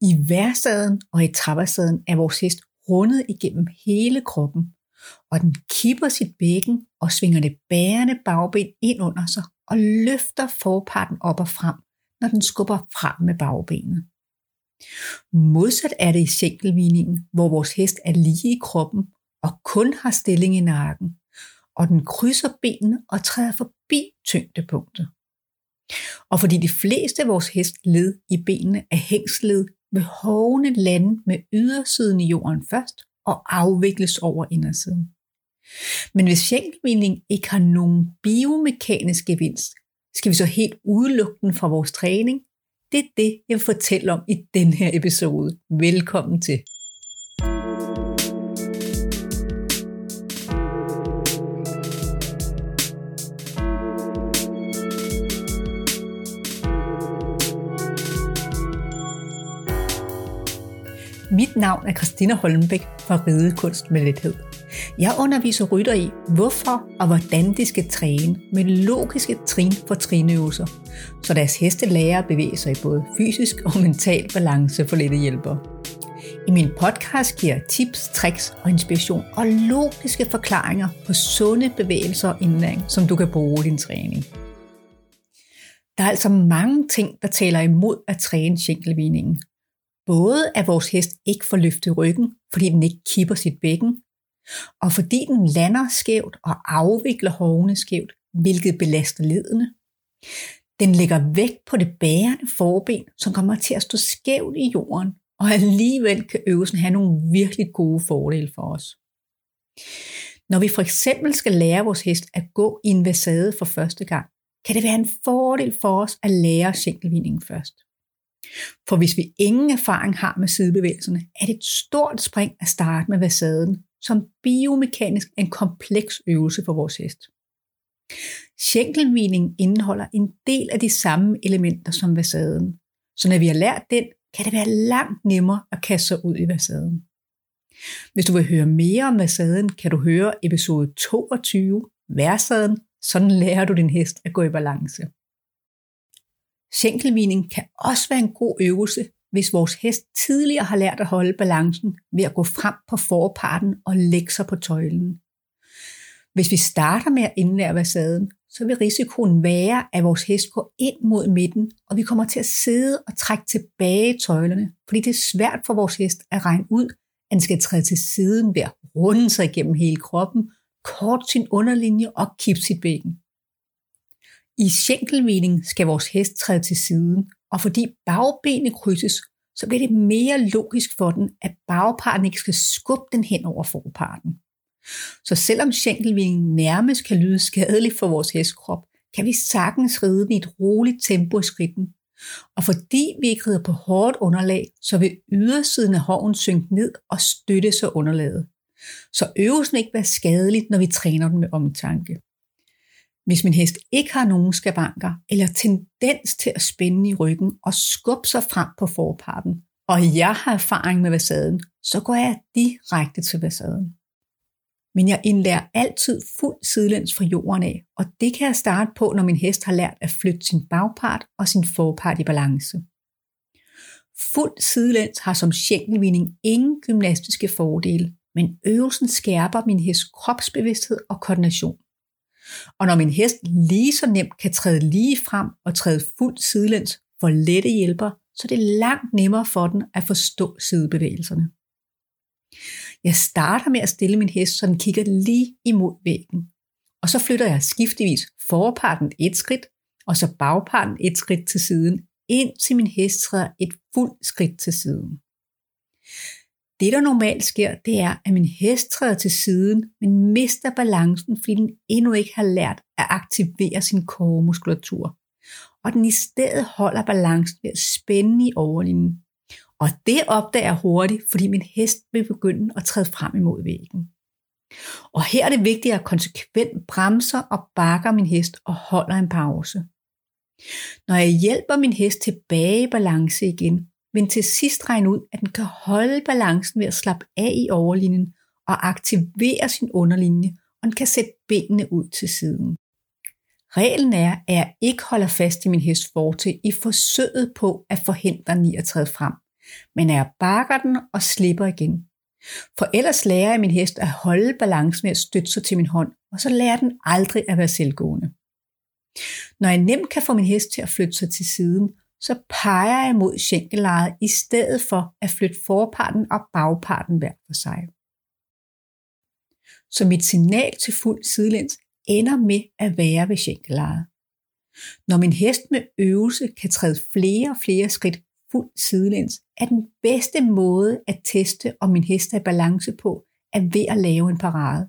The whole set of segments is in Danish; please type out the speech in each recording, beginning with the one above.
I værsaden og i traversaden er vores hest rundet igennem hele kroppen, og den kipper sit bækken og svinger det bærende bagben ind under sig og løfter forparten op og frem, når den skubber frem med bagbenet. Modsat er det i sænkelvigningen, hvor vores hest er lige i kroppen og kun har stilling i nakken, og den krydser benene og træder forbi tyngdepunktet. Og fordi de fleste af vores hestled i benene er hængsled, vil hovene lande med ydersiden i jorden først og afvikles over indersiden. Men hvis skænkelvinding ikke har nogen biomekanisk gevinst, skal vi så helt udelukke den fra vores træning? Det er det, jeg vil fortælle om i den her episode. Velkommen til. Mit navn er Christina Holmbæk fra Ridekunst med Lethed. Jeg underviser rytter i, hvorfor og hvordan de skal træne med logiske trin for trinøvelser, så deres heste lærer at bevæge sig i både fysisk og mental balance for lette hjælper. I min podcast giver jeg tips, tricks og inspiration og logiske forklaringer på sunde bevægelser og indlæring, som du kan bruge i din træning. Der er altså mange ting, der taler imod at træne skænkelvigningen, Både at vores hest ikke får løftet ryggen, fordi den ikke kipper sit bækken, og fordi den lander skævt og afvikler hovene skævt, hvilket belaster ledene. Den lægger vægt på det bærende forben, som kommer til at stå skævt i jorden, og alligevel kan øvelsen have nogle virkelig gode fordele for os. Når vi for eksempel skal lære vores hest at gå i en vasade for første gang, kan det være en fordel for os at lære sænkelvindingen først. For hvis vi ingen erfaring har med sidebevægelserne, er det et stort spring at starte med vasaden, som biomekanisk er en kompleks øvelse for vores hest. Skænkelvigning indeholder en del af de samme elementer som vasaden, så når vi har lært den, kan det være langt nemmere at kaste sig ud i vasaden. Hvis du vil høre mere om vasaden, kan du høre episode 22, Værsaden, sådan lærer du din hest at gå i balance. Skænkelvigning kan også være en god øvelse, hvis vores hest tidligere har lært at holde balancen ved at gå frem på forparten og lægge sig på tøjlen. Hvis vi starter med at indlære vasaden, så vil risikoen være, at vores hest går ind mod midten, og vi kommer til at sidde og trække tilbage i tøjlerne, fordi det er svært for vores hest at regne ud, at den skal træde til siden ved at runde sig igennem hele kroppen, kort sin underlinje og kippe sit bækken. I skænkelvinding skal vores hest træde til siden, og fordi bagbenene krydses, så bliver det mere logisk for den, at bagparten ikke skal skubbe den hen over forparten. Så selvom skænkelvinding nærmest kan lyde skadelig for vores hestkrop, kan vi sagtens ride den i et roligt tempo i skridten. Og fordi vi ikke rider på hårdt underlag, så vil ydersiden af hoven synke ned og støtte sig underlaget. Så øvelsen ikke være skadelig, når vi træner den med omtanke. Hvis min hest ikke har nogen skavanker eller tendens til at spænde i ryggen og skubbe sig frem på forparten, og jeg har erfaring med vasaden, så går jeg direkte til vasaden. Men jeg indlærer altid fuld sidelæns fra jorden af, og det kan jeg starte på, når min hest har lært at flytte sin bagpart og sin forpart i balance. Fuld sidelæns har som skænkelvinding ingen gymnastiske fordele, men øvelsen skærper min hests kropsbevidsthed og koordination. Og når min hest lige så nemt kan træde lige frem og træde fuldt sidelæns for lette hjælper, så er det langt nemmere for den at forstå sidebevægelserne. Jeg starter med at stille min hest, så den kigger lige imod væggen. Og så flytter jeg skiftevis forparten et skridt, og så bagparten et skridt til siden, indtil min hest træder et fuldt skridt til siden. Det, der normalt sker, det er, at min hest træder til siden, men mister balancen, fordi den endnu ikke har lært at aktivere sin koremuskulatur. Og den i stedet holder balancen ved at spænde i overlinjen. Og det opdager jeg hurtigt, fordi min hest vil begynde at træde frem imod væggen. Og her er det vigtigt, at jeg konsekvent bremser og bakker min hest og holder en pause. Når jeg hjælper min hest tilbage i balance igen, men til sidst regne ud, at den kan holde balancen ved at slappe af i overlinjen og aktivere sin underlinje, og den kan sætte benene ud til siden. Reglen er, at jeg ikke holder fast i min hest forte i forsøget på at forhindre den i at træde frem, men jeg bakker den og slipper igen. For ellers lærer jeg min hest at holde balancen ved at støtte sig til min hånd, og så lærer den aldrig at være selvgående. Når jeg nemt kan få min hest til at flytte sig til siden, så peger jeg mod skænkelejet i stedet for at flytte forparten og bagparten hver for sig. Så mit signal til fuld sidelæns ender med at være ved skænkelejet. Når min hest med øvelse kan træde flere og flere skridt fuld sidelæns, er den bedste måde at teste, om min hest er i balance på, er ved at lave en parade.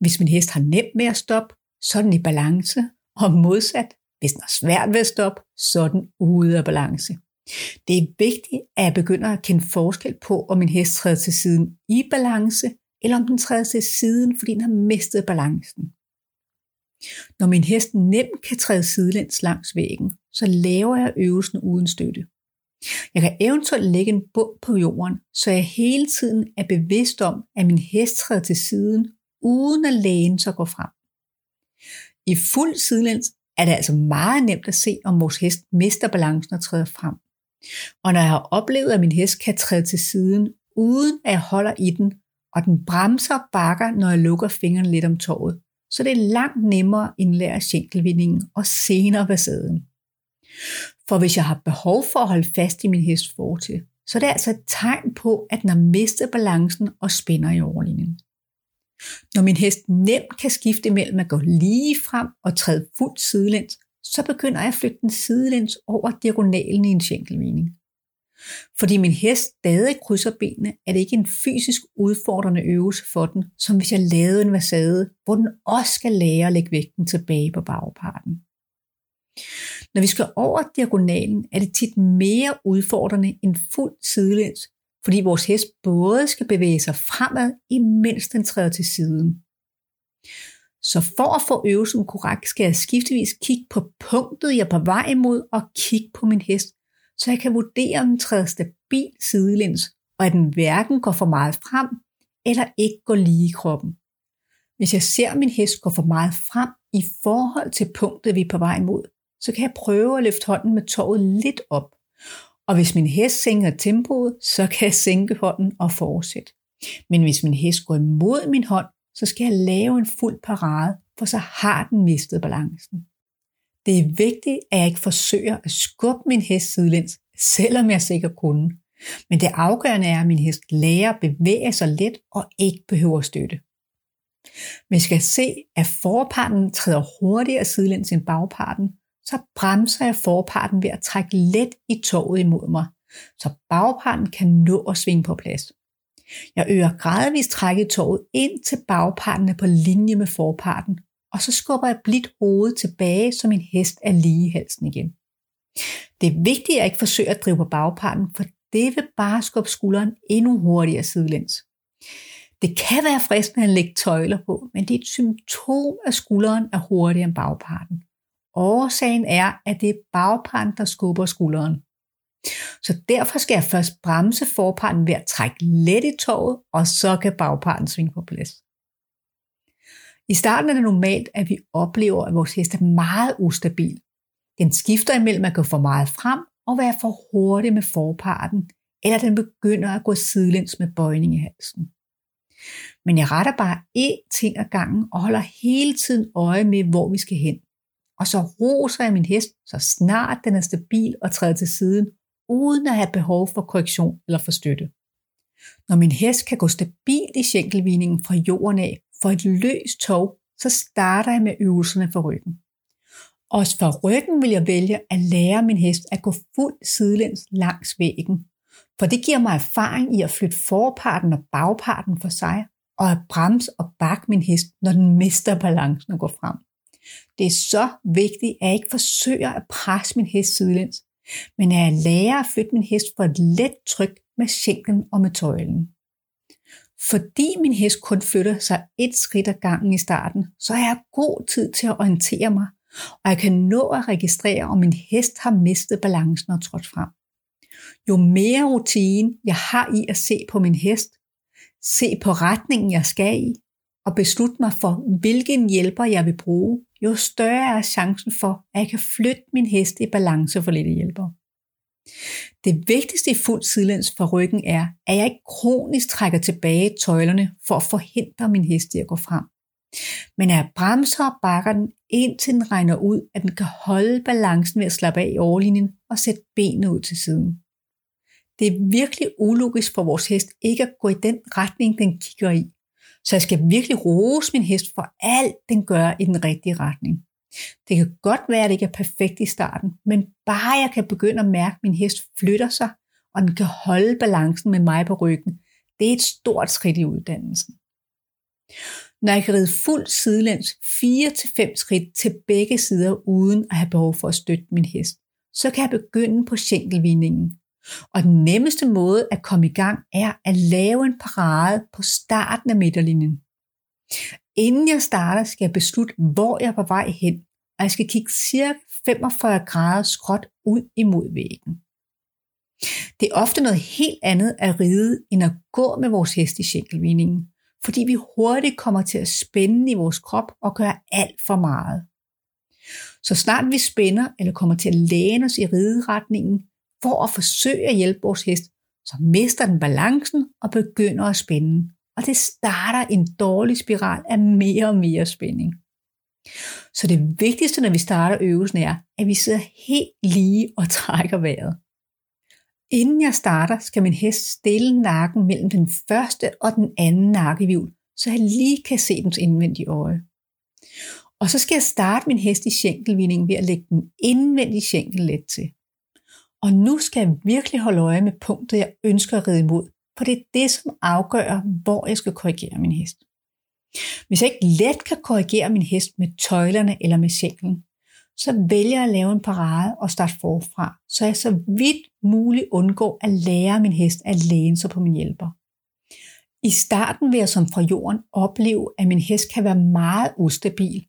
Hvis min hest har nemt med at stoppe, så er den i balance, og modsat, hvis den har svært ved at stoppe, så er den ude af balance. Det er vigtigt, at jeg begynder at kende forskel på, om min hest træder til siden i balance, eller om den træder til siden, fordi den har mistet balancen. Når min hest nemt kan træde sidelæns langs væggen, så laver jeg øvelsen uden støtte. Jeg kan eventuelt lægge en bund på jorden, så jeg hele tiden er bevidst om, at min hest træder til siden, uden at lægen så går frem. I fuld sidelæns er det altså meget nemt at se, om vores hest mister balancen og træder frem. Og når jeg har oplevet, at min hest kan træde til siden, uden at jeg holder i den, og den bremser og bakker, når jeg lukker fingrene lidt om tåret, så det er langt nemmere at indlære skænkelvindingen og senere vasaden. For hvis jeg har behov for at holde fast i min hest fortil, så er det altså et tegn på, at den har mistet balancen og spænder i overlinjen. Når min hest nemt kan skifte mellem at gå lige frem og træde fuldt sidelæns, så begynder jeg at flytte den sidelæns over diagonalen i en skænkelvinding. Fordi min hest stadig krydser benene, er det ikke en fysisk udfordrende øvelse for den, som hvis jeg lavede en vasade, hvor den også skal lære at lægge vægten tilbage på bagparten. Når vi skal over diagonalen, er det tit mere udfordrende end fuld sidelæns, fordi vores hest både skal bevæge sig fremad, imens den træder til siden. Så for at få øvelsen korrekt, skal jeg skiftevis kigge på punktet, jeg er på vej imod, og kigge på min hest, så jeg kan vurdere, om den træder stabilt sidelæns, og at den hverken går for meget frem, eller ikke går lige i kroppen. Hvis jeg ser, at min hest går for meget frem i forhold til punktet, vi er på vej imod, så kan jeg prøve at løfte hånden med tåret lidt op. Og hvis min hest sænker tempoet, så kan jeg sænke hånden og fortsætte. Men hvis min hest går imod min hånd, så skal jeg lave en fuld parade, for så har den mistet balancen. Det er vigtigt, at jeg ikke forsøger at skubbe min hest sidelæns, selvom jeg sikkert kunne. Men det afgørende er, at min hest lærer at bevæge sig let og ikke behøver støtte. Vi skal se, at forparten træder hurtigere sidelæns end bagparten, så bremser jeg forparten ved at trække let i toget imod mig, så bagparten kan nå at svinge på plads. Jeg øger gradvist trækket toget ind til bagparten er på linje med forparten, og så skubber jeg blidt hovedet tilbage, som en hest er lige i halsen igen. Det er vigtigt, at jeg ikke forsøger at drive på bagparten, for det vil bare skubbe skulderen endnu hurtigere sidelæns. Det kan være fristende at lægge tøjler på, men det er et symptom, at skulderen er hurtigere end bagparten. Årsagen er, at det er bagparten, der skubber skulderen. Så derfor skal jeg først bremse forparten ved at trække let i toget, og så kan bagparten svinge på plads. I starten er det normalt, at vi oplever, at vores hest er meget ustabil. Den skifter imellem at gå for meget frem og være for hurtig med forparten, eller den begynder at gå sidelæns med bøjning i halsen. Men jeg retter bare én ting ad gangen og holder hele tiden øje med, hvor vi skal hen. Og så roser jeg min hest, så snart den er stabil og træder til siden, uden at have behov for korrektion eller for støtte. Når min hest kan gå stabilt i skænkelvigningen fra jorden af for et løst tog, så starter jeg med øvelserne for ryggen. Også for ryggen vil jeg vælge at lære min hest at gå fuldt sidelæns langs væggen, for det giver mig erfaring i at flytte forparten og bagparten for sig, og at bremse og bakke min hest, når den mister balancen og går frem. Det er så vigtigt, at jeg ikke forsøger at presse min hest sidelæns, men at jeg lærer at flytte min hest for et let tryk med skænken og med tøjlen. Fordi min hest kun flytter sig et skridt ad gangen i starten, så har jeg god tid til at orientere mig, og jeg kan nå at registrere, om min hest har mistet balancen og trådt frem. Jo mere rutine jeg har i at se på min hest, se på retningen jeg skal i, og beslutte mig for, hvilken hjælper jeg vil bruge, jo større er chancen for, at jeg kan flytte min hest i balance for lidt hjælper. Det vigtigste i fuld sidelæns for ryggen er, at jeg ikke kronisk trækker tilbage tøjlerne for at forhindre min hest i at gå frem. Men at jeg bremser og bakker den, indtil den regner ud, at den kan holde balancen ved at slappe af i overlinjen og sætte benene ud til siden. Det er virkelig ulogisk for vores hest ikke at gå i den retning, den kigger i. Så jeg skal virkelig rose min hest for alt, den gør i den rigtige retning. Det kan godt være, at det ikke er perfekt i starten, men bare jeg kan begynde at mærke, at min hest flytter sig, og den kan holde balancen med mig på ryggen, det er et stort skridt i uddannelsen. Når jeg kan ride fuld sidelæns 4-5 skridt til begge sider uden at have behov for at støtte min hest, så kan jeg begynde på skænkelvigningen. Og den nemmeste måde at komme i gang er at lave en parade på starten af midterlinjen. Inden jeg starter, skal jeg beslutte, hvor jeg er på vej hen, og jeg skal kigge cirka 45 grader skråt ud imod væggen. Det er ofte noget helt andet at ride, end at gå med vores hest i skænkelvigningen, fordi vi hurtigt kommer til at spænde i vores krop og gøre alt for meget. Så snart vi spænder eller kommer til at læne os i rideretningen for at forsøge at hjælpe vores hest, så mister den balancen og begynder at spænde. Og det starter en dårlig spiral af mere og mere spænding. Så det vigtigste, når vi starter øvelsen, er, at vi sidder helt lige og trækker vejret. Inden jeg starter, skal min hest stille nakken mellem den første og den anden nakkevivl, så jeg lige kan se dens indvendige øje. Og så skal jeg starte min hest i skænkelvindingen ved at lægge den indvendige skænkel let til. Og nu skal jeg virkelig holde øje med punktet, jeg ønsker at ride imod, for det er det, som afgør, hvor jeg skal korrigere min hest. Hvis jeg ikke let kan korrigere min hest med tøjlerne eller med skænklen, så vælger jeg at lave en parade og starte forfra, så jeg så vidt muligt undgår at lære min hest at læne sig på min hjælper. I starten vil jeg som fra jorden opleve, at min hest kan være meget ustabil,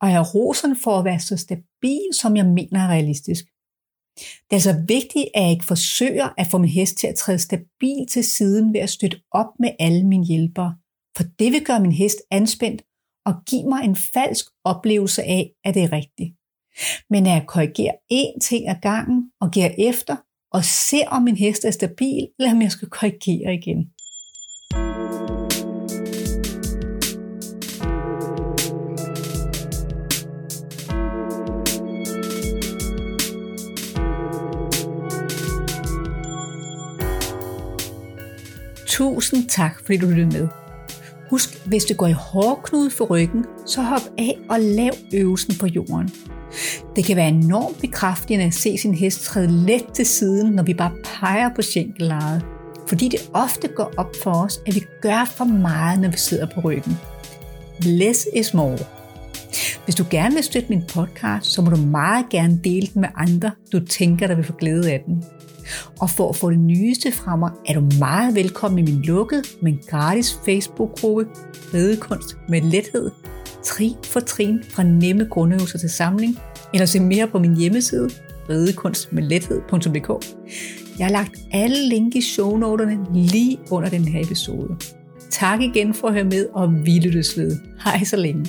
og jeg roser for at være så stabil, som jeg mener er realistisk. Det er altså vigtigt, at jeg ikke forsøger at få min hest til at træde stabilt til siden ved at støtte op med alle mine hjælpere, for det vil gøre min hest anspændt og give mig en falsk oplevelse af, at det er rigtigt. Men at jeg korrigerer én ting ad gangen og giver efter og ser, om min hest er stabil, eller om jeg skal korrigere igen. Tusind tak, fordi du lyttede med. Husk, hvis det går i hårdknude for ryggen, så hop af og lav øvelsen på jorden. Det kan være enormt bekræftende at se sin hest træde let til siden, når vi bare peger på skænkelaget. Fordi det ofte går op for os, at vi gør for meget, når vi sidder på ryggen. Less is more. Hvis du gerne vil støtte min podcast, så må du meget gerne dele den med andre, du tænker, der vil få glæde af den. Og for at få det nyeste fra mig, er du meget velkommen i min lukkede, men gratis Facebook-gruppe Redekunst med lethed. Trin for trin fra nemme grundøvelser til samling. Eller se mere på min hjemmeside redekunstmedlethed.dk. Jeg har lagt alle link i shownoterne lige under den her episode. Tak igen for at høre med, og vi lyttes ved. Hej så længe.